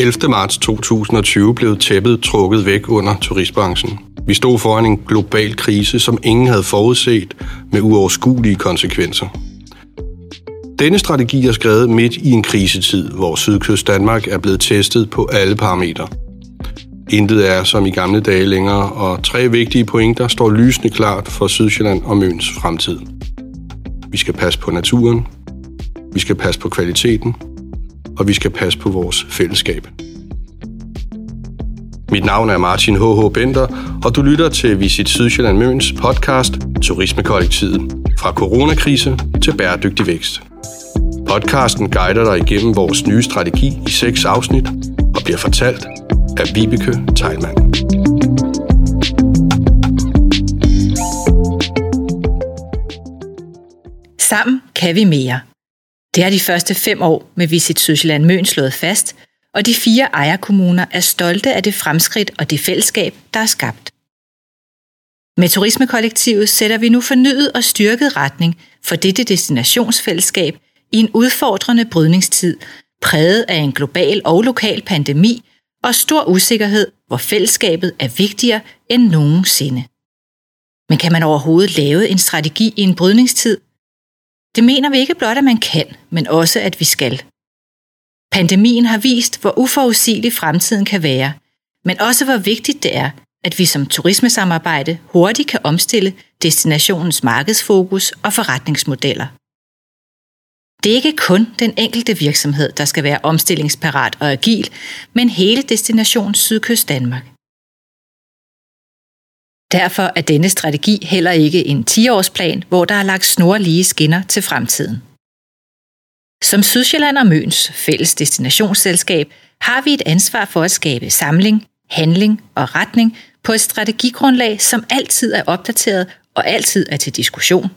11. marts 2020 blev tæppet trukket væk under turistbranchen. Vi stod foran en global krise, som ingen havde forudset med uoverskuelige konsekvenser. Denne strategi er skrevet midt i en krisetid, hvor Sydkyst Danmark er blevet testet på alle parametre. Intet er som i gamle dage længere, og tre vigtige pointer står lysende klart for Sydsjælland og Møns fremtid. Vi skal passe på naturen, vi skal passe på kvaliteten, og vi skal passe på vores fællesskab. Mit navn er Martin H.H. Bender, og du lytter til Visit Sydsjælland Møns podcast Turismekollektivet. Fra coronakrise til bæredygtig vækst. Podcasten guider dig igennem vores nye strategi i seks afsnit og bliver fortalt af Vibeke Teilmann. Sammen kan vi mere. Det har de første fem år med Visit Sydsjælland Møn slået fast, og de fire ejerkommuner er stolte af det fremskridt og det fællesskab, der er skabt. Med turismekollektivet sætter vi nu fornyet og styrket retning for dette destinationsfællesskab i en udfordrende brydningstid, præget af en global og lokal pandemi og stor usikkerhed, hvor fællesskabet er vigtigere end nogensinde. Men kan man overhovedet lave en strategi i en brydningstid? Det mener vi ikke blot, at man kan, men også, at vi skal. Pandemien har vist, hvor uforudsigelig fremtiden kan være, men også hvor vigtigt det er, at vi som turismesamarbejde hurtigt kan omstille destinationens markedsfokus og forretningsmodeller. Det er ikke kun den enkelte virksomhed, der skal være omstillingsparat og agil, men hele destinationen Sydkyst Danmark. Derfor er denne strategi heller ikke en 10-årsplan, hvor der er lagt snorlige skinner til fremtiden. Som Sydsjælland og Møns fælles destinationsselskab har vi et ansvar for at skabe samling, handling og retning på et strategigrundlag, som altid er opdateret og altid er til diskussion,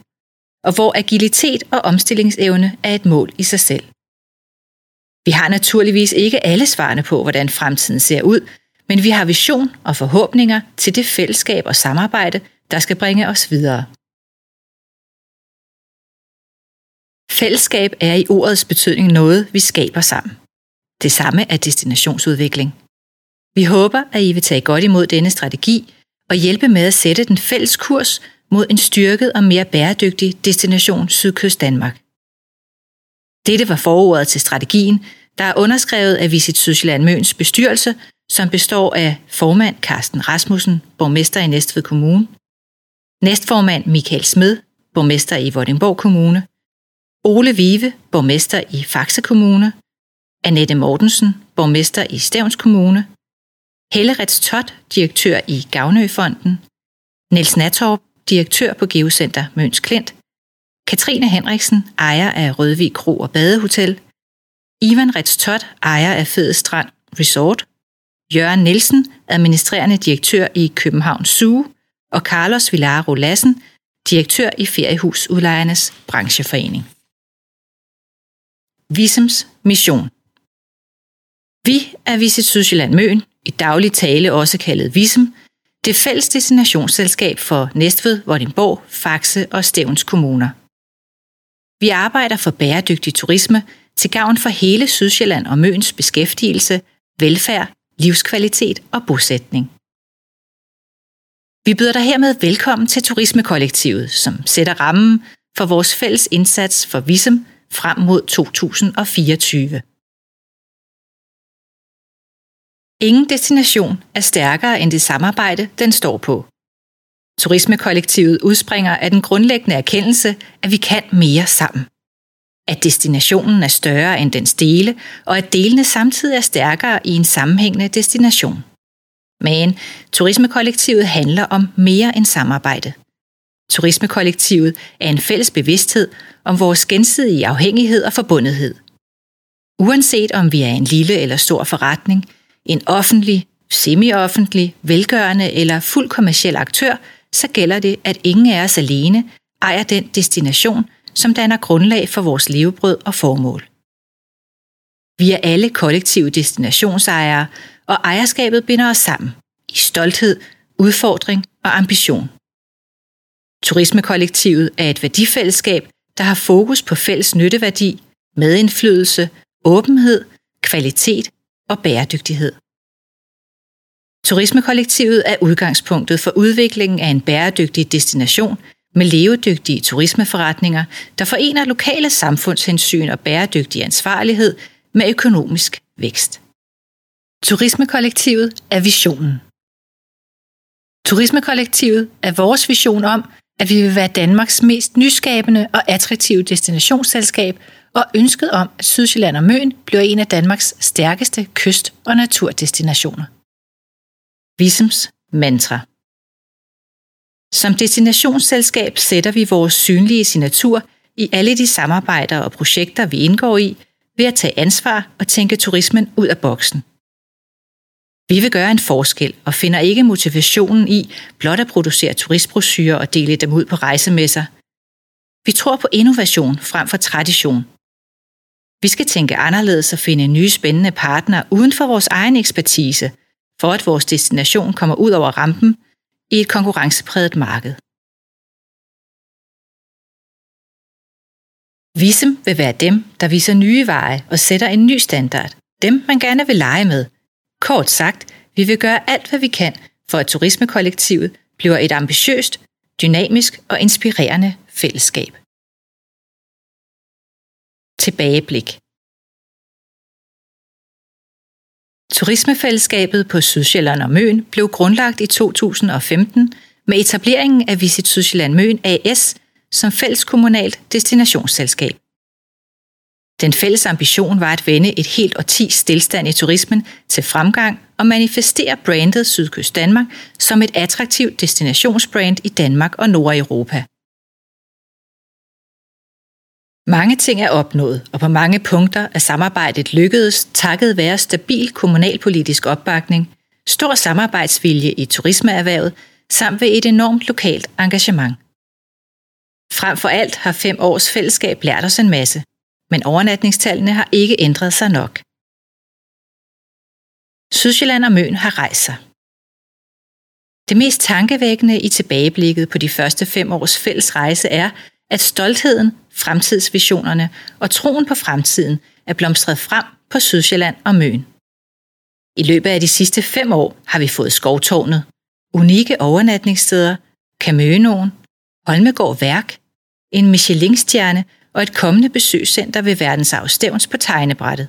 og hvor agilitet og omstillingsevne er et mål i sig selv. Vi har naturligvis ikke alle svarene på, hvordan fremtiden ser ud, men vi har vision og forhåbninger til det fællesskab og samarbejde, der skal bringe os videre. Fællesskab er i ordets betydning noget, vi skaber sammen. Det samme er destinationsudvikling. Vi håber, at I vil tage godt imod denne strategi og hjælpe med at sætte den fælles kurs mod en styrket og mere bæredygtig destination Sydkyst Danmark. Dette var forordet til strategien, der er underskrevet af Visit Sydsjælland Møns bestyrelse, som består af formand Carsten Rasmussen, borgmester i Næstved Kommune, næstformand Michael Smed, borgmester i Vordingborg Kommune, Ole Vive, borgmester i Faxe Kommune, Annette Mortensen, borgmester i Stævns Kommune, Helle Rets Tot, direktør i Gavnøfonden, Niels Natorp, direktør på Geocenter Møns Klint, Katrine Henriksen, ejer af Rødvig Kro og Badehotel, Ivan Rets Tot, ejer af Fede Strand Resort, Jørgen Nielsen, administrerende direktør i København Zoo, og Carlos Villaro Lassen, direktør i Feriehusudlejernes brancheforening. Visums mission Vi er Visit Sydsjælland Møn, i daglig tale også kaldet Visum, det fælles destinationsselskab for Næstved, Vordingborg, Faxe og Stævns kommuner. Vi arbejder for bæredygtig turisme til gavn for hele Sydsjælland og Møns beskæftigelse, velfærd, livskvalitet og bosætning. Vi byder dig hermed velkommen til Turismekollektivet, som sætter rammen for vores fælles indsats for Visum frem mod 2024. Ingen destination er stærkere end det samarbejde, den står på. Turismekollektivet udspringer af den grundlæggende erkendelse, at vi kan mere sammen. At destinationen er større end dens dele, og at delene samtidig er stærkere i en sammenhængende destination. Men turismekollektivet handler om mere end samarbejde. Turismekollektivet er en fælles bevidsthed om vores gensidige afhængighed og forbundethed. Uanset om vi er en lille eller stor forretning, en offentlig, semi-offentlig, velgørende eller fuld kommersiel aktør, så gælder det, at ingen af os alene ejer den destination, som danner grundlag for vores levebrød og formål. Vi er alle kollektive destinationsejere, og ejerskabet binder os sammen i stolthed, udfordring og ambition. Turismekollektivet er et værdifællesskab, der har fokus på fælles nytteværdi, medindflydelse, åbenhed, kvalitet og bæredygtighed. Turismekollektivet er udgangspunktet for udviklingen af en bæredygtig destination med levedygtige turismeforretninger, der forener lokale samfundshensyn og bæredygtig ansvarlighed med økonomisk vækst. Turismekollektivet er visionen. Turismekollektivet er vores vision om, at vi vil være Danmarks mest nyskabende og attraktive destinationsselskab, og ønsket om, at Sydsjælland og Møn bliver en af Danmarks stærkeste kyst- og naturdestinationer. Visums mantra. Som destinationsselskab sætter vi vores synlige signatur i alle de samarbejder og projekter, vi indgår i, ved at tage ansvar og tænke turismen ud af boksen. Vi vil gøre en forskel og finder ikke motivationen i blot at producere turistbrosyrer og dele dem ud på rejsemesser. Vi tror på innovation frem for tradition. Vi skal tænke anderledes og finde nye spændende partnere uden for vores egen ekspertise, for at vores destination kommer ud over rampen i et konkurrencepræget marked. Visum vil være dem, der viser nye veje og sætter en ny standard. Dem, man gerne vil lege med. Kort sagt, vi vil gøre alt, hvad vi kan, for at turismekollektivet bliver et ambitiøst, dynamisk og inspirerende fællesskab. Tilbageblik Turismefællesskabet på Sydsjælland og Møn blev grundlagt i 2015 med etableringen af Visit Sydsjælland Møn AS som fælleskommunalt destinationsselskab. Den fælles ambition var at vende et helt årti stillstand i turismen til fremgang og manifestere brandet Sydkyst Danmark som et attraktivt destinationsbrand i Danmark og Nordeuropa. Mange ting er opnået, og på mange punkter er samarbejdet lykkedes takket være stabil kommunalpolitisk opbakning, stor samarbejdsvilje i turismeerhvervet samt ved et enormt lokalt engagement. Frem for alt har fem års fællesskab lært os en masse, men overnatningstallene har ikke ændret sig nok. Sydsjælland og Møn har rejst sig. Det mest tankevækkende i tilbageblikket på de første fem års fælles rejse er, at stoltheden, fremtidsvisionerne og troen på fremtiden er blomstret frem på Sydsjælland og Møn. I løbet af de sidste fem år har vi fået Skovtårnet, unikke overnatningssteder, Kamønoen, Holmegård Værk, en Michelin-stjerne og et kommende besøgscenter ved verdensarv Stævns på tegnebrættet.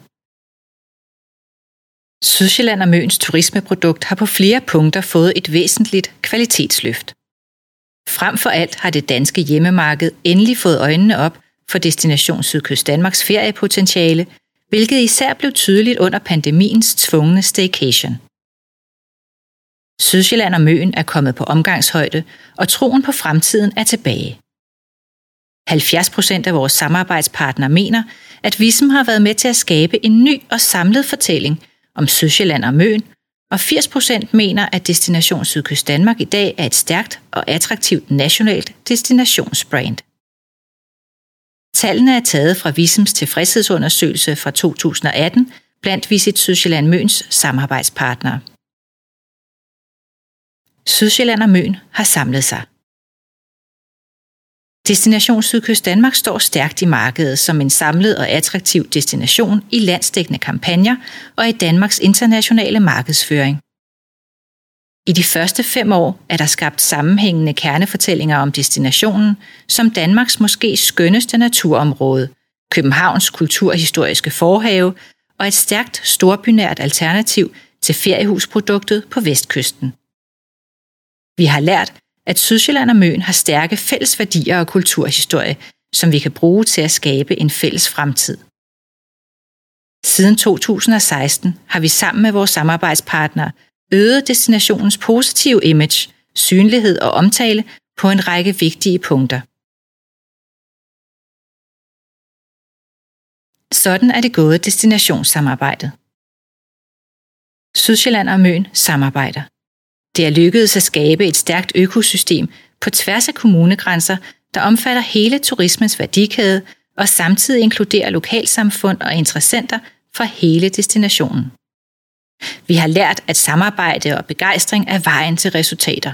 Sydsjælland og Møns turismeprodukt har på flere punkter fået et væsentligt kvalitetsløft. Frem for alt har det danske hjemmemarked endelig fået øjnene op for Destination Sydkyst Danmarks feriepotentiale, hvilket især blev tydeligt under pandemiens tvungne staycation. Sydsjælland og Møen er kommet på omgangshøjde, og troen på fremtiden er tilbage. 70 procent af vores samarbejdspartnere mener, at Visum har været med til at skabe en ny og samlet fortælling om Sydsjælland og Møn, og 80 procent mener, at Destination Sydkyst Danmark i dag er et stærkt og attraktivt nationalt destinationsbrand. Tallene er taget fra Visums tilfredshedsundersøgelse fra 2018 blandt Visit Sydsjælland Møns samarbejdspartnere. Sydsjælland og Møn har samlet sig. Destination Sydkyst Danmark står stærkt i markedet som en samlet og attraktiv destination i landsdækkende kampagner og i Danmarks internationale markedsføring. I de første fem år er der skabt sammenhængende kernefortællinger om destinationen som Danmarks måske skønneste naturområde, Københavns kulturhistoriske forhave og et stærkt storbynært alternativ til feriehusproduktet på vestkysten. Vi har lært, at Sydsjælland og Møn har stærke fælles værdier og kulturhistorie, som vi kan bruge til at skabe en fælles fremtid. Siden 2016 har vi sammen med vores samarbejdspartnere øget destinationens positive image, synlighed og omtale på en række vigtige punkter. Sådan er det gået destinationssamarbejdet. Sydsjælland og Møn samarbejder. Det er lykkedes at skabe et stærkt økosystem på tværs af kommunegrænser, der omfatter hele turismens værdikæde og samtidig inkluderer lokalsamfund og interessenter fra hele destinationen. Vi har lært, at samarbejde og begejstring er vejen til resultater.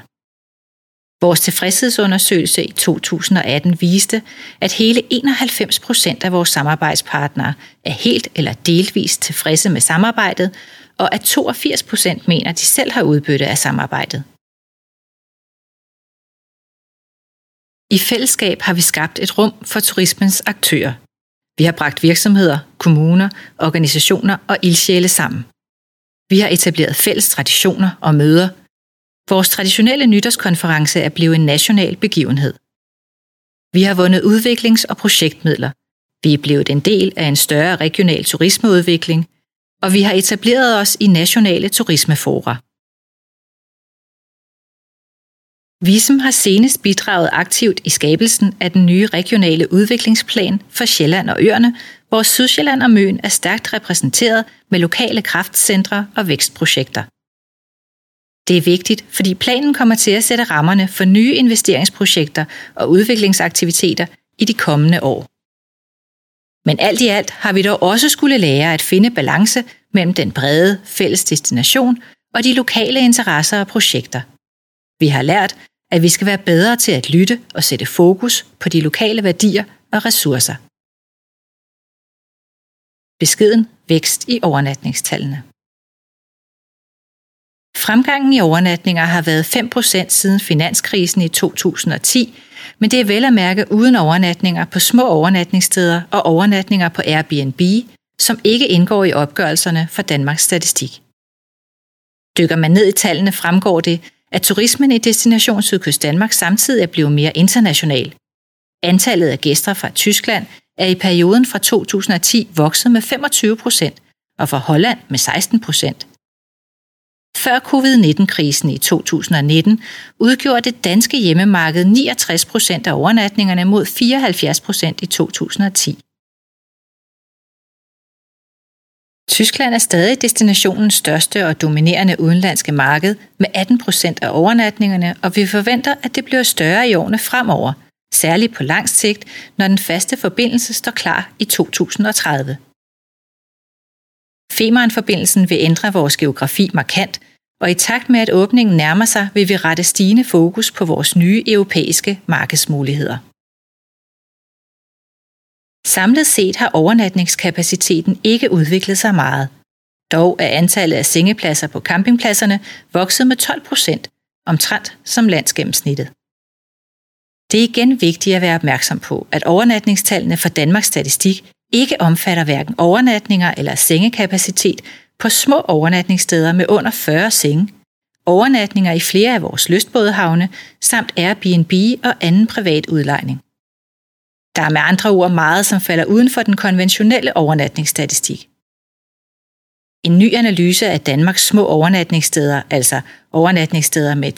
Vores tilfredshedsundersøgelse i 2018 viste, at hele 91 procent af vores samarbejdspartnere er helt eller delvist tilfredse med samarbejdet, og at 82 procent mener, at de selv har udbytte af samarbejdet. I fællesskab har vi skabt et rum for turismens aktører. Vi har bragt virksomheder, kommuner, organisationer og ildsjæle sammen. Vi har etableret fælles traditioner og møder. Vores traditionelle nytårskonference er blevet en national begivenhed. Vi har vundet udviklings- og projektmidler. Vi er blevet en del af en større regional turismeudvikling, og vi har etableret os i nationale turismefora. Visum har senest bidraget aktivt i skabelsen af den nye regionale udviklingsplan for Sjælland og Øerne, hvor Sydsjælland og Møn er stærkt repræsenteret med lokale kraftcentre og vækstprojekter. Det er vigtigt, fordi planen kommer til at sætte rammerne for nye investeringsprojekter og udviklingsaktiviteter i de kommende år. Men alt i alt har vi dog også skulle lære at finde balance mellem den brede fælles destination og de lokale interesser og projekter. Vi har lært, at vi skal være bedre til at lytte og sætte fokus på de lokale værdier og ressourcer. Beskeden vækst i overnatningstallene. Fremgangen i overnatninger har været 5% siden finanskrisen i 2010, men det er vel at mærke uden overnatninger på små overnatningssteder og overnatninger på Airbnb, som ikke indgår i opgørelserne for Danmarks Statistik. Dykker man ned i tallene, fremgår det, at turismen i Destination Sydkyst Danmark samtidig er blevet mere international. Antallet af gæster fra Tyskland er i perioden fra 2010 vokset med 25 procent, og fra Holland med 16 procent. Før covid-19-krisen i 2019 udgjorde det danske hjemmemarked 69 procent af overnatningerne mod 74 procent i 2010. Tyskland er stadig destinationens største og dominerende udenlandske marked med 18 procent af overnatningerne, og vi forventer, at det bliver større i årene fremover, særligt på lang sigt, når den faste forbindelse står klar i 2030. Femernforbindelsen vil ændre vores geografi markant, og i takt med at åbningen nærmer sig, vil vi rette stigende fokus på vores nye europæiske markedsmuligheder. Samlet set har overnatningskapaciteten ikke udviklet sig meget. Dog er antallet af sengepladser på campingpladserne vokset med 12 procent, omtrent som landsgennemsnittet. Det er igen vigtigt at være opmærksom på, at overnatningstallene for Danmarks Statistik ikke omfatter hverken overnatninger eller sengekapacitet på små overnatningssteder med under 40 senge, overnatninger i flere af vores lystbådehavne samt Airbnb og anden privat udlejning. Der er med andre ord meget, som falder uden for den konventionelle overnatningsstatistik. En ny analyse af Danmarks små overnatningssteder, altså overnatningssteder med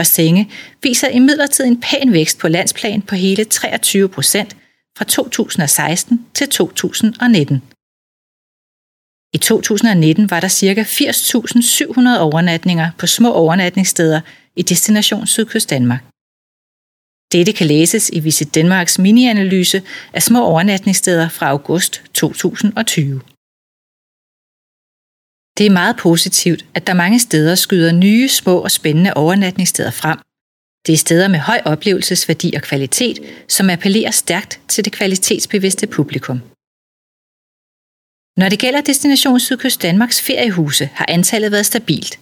10-40 senge, viser imidlertid en pæn vækst på landsplan på hele 23 procent fra 2016 til 2019. I 2019 var der ca. 80.700 overnatninger på små overnatningssteder i Destination Sydkyst Danmark. Dette kan læses i Visit Danmarks mini-analyse af små overnatningssteder fra august 2020. Det er meget positivt, at der mange steder skyder nye, små og spændende overnatningssteder frem. Det er steder med høj oplevelsesværdi og kvalitet, som appellerer stærkt til det kvalitetsbevidste publikum. Når det gælder Destination Sydkyst Danmarks feriehuse, har antallet været stabilt.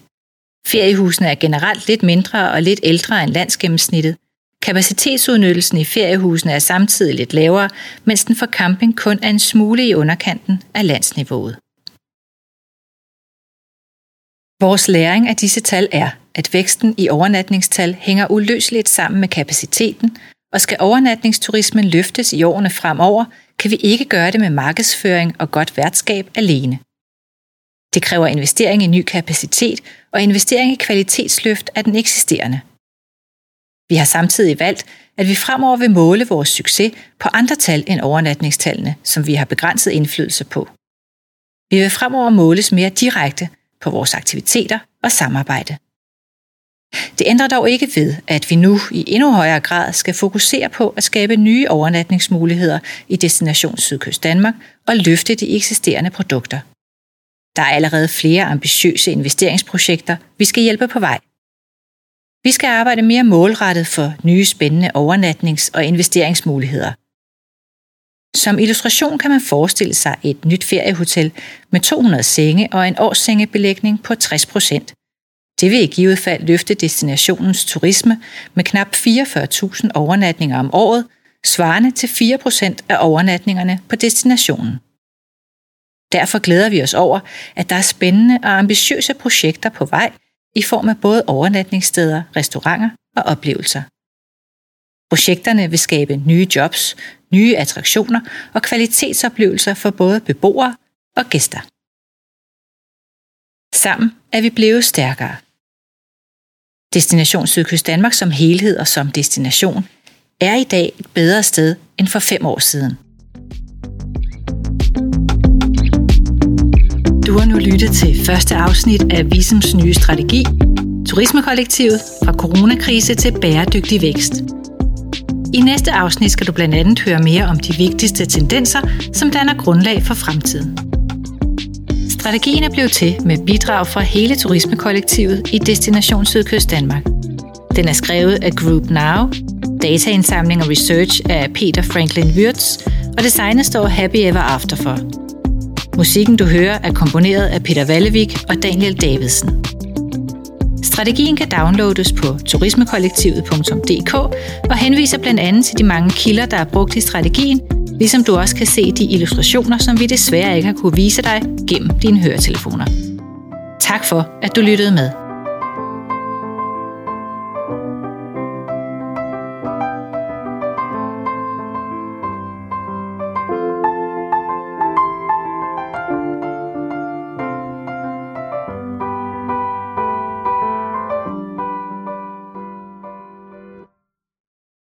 Feriehusene er generelt lidt mindre og lidt ældre end landsgennemsnittet, Kapacitetsudnyttelsen i feriehusene er samtidig lidt lavere, mens den for camping kun er en smule i underkanten af landsniveauet. Vores læring af disse tal er, at væksten i overnatningstal hænger uløseligt sammen med kapaciteten, og skal overnatningsturismen løftes i årene fremover, kan vi ikke gøre det med markedsføring og godt værtskab alene. Det kræver investering i ny kapacitet og investering i kvalitetsløft af den eksisterende. Vi har samtidig valgt, at vi fremover vil måle vores succes på andre tal end overnatningstallene, som vi har begrænset indflydelse på. Vi vil fremover måles mere direkte på vores aktiviteter og samarbejde. Det ændrer dog ikke ved, at vi nu i endnu højere grad skal fokusere på at skabe nye overnatningsmuligheder i Destination Sydkyst Danmark og løfte de eksisterende produkter. Der er allerede flere ambitiøse investeringsprojekter, vi skal hjælpe på vej. Vi skal arbejde mere målrettet for nye spændende overnatnings- og investeringsmuligheder. Som illustration kan man forestille sig et nyt feriehotel med 200 senge og en årssengebelægning på 60 procent. Det vil i givet fald løfte destinationens turisme med knap 44.000 overnatninger om året, svarende til 4% af overnatningerne på destinationen. Derfor glæder vi os over, at der er spændende og ambitiøse projekter på vej i form af både overnatningssteder, restauranter og oplevelser. Projekterne vil skabe nye jobs, nye attraktioner og kvalitetsoplevelser for både beboere og gæster. Sammen er vi blevet stærkere. Destination Sydkyst Danmark som helhed og som destination er i dag et bedre sted end for fem år siden. Du har nu lyttet til første afsnit af Visums nye strategi, Turismekollektivet fra coronakrise til bæredygtig vækst. I næste afsnit skal du blandt andet høre mere om de vigtigste tendenser, som danner grundlag for fremtiden. Strategien er blevet til med bidrag fra hele turismekollektivet i Destination Sydkyst Danmark. Den er skrevet af Group Now, dataindsamling og research af Peter Franklin Wirtz, og designet står Happy Ever After for. Musikken du hører er komponeret af Peter Vallevik og Daniel Davidsen. Strategien kan downloades på turismekollektivet.dk og henviser blandt andet til de mange kilder, der er brugt i strategien, ligesom du også kan se de illustrationer, som vi desværre ikke har kunne vise dig gennem dine høretelefoner. Tak for, at du lyttede med.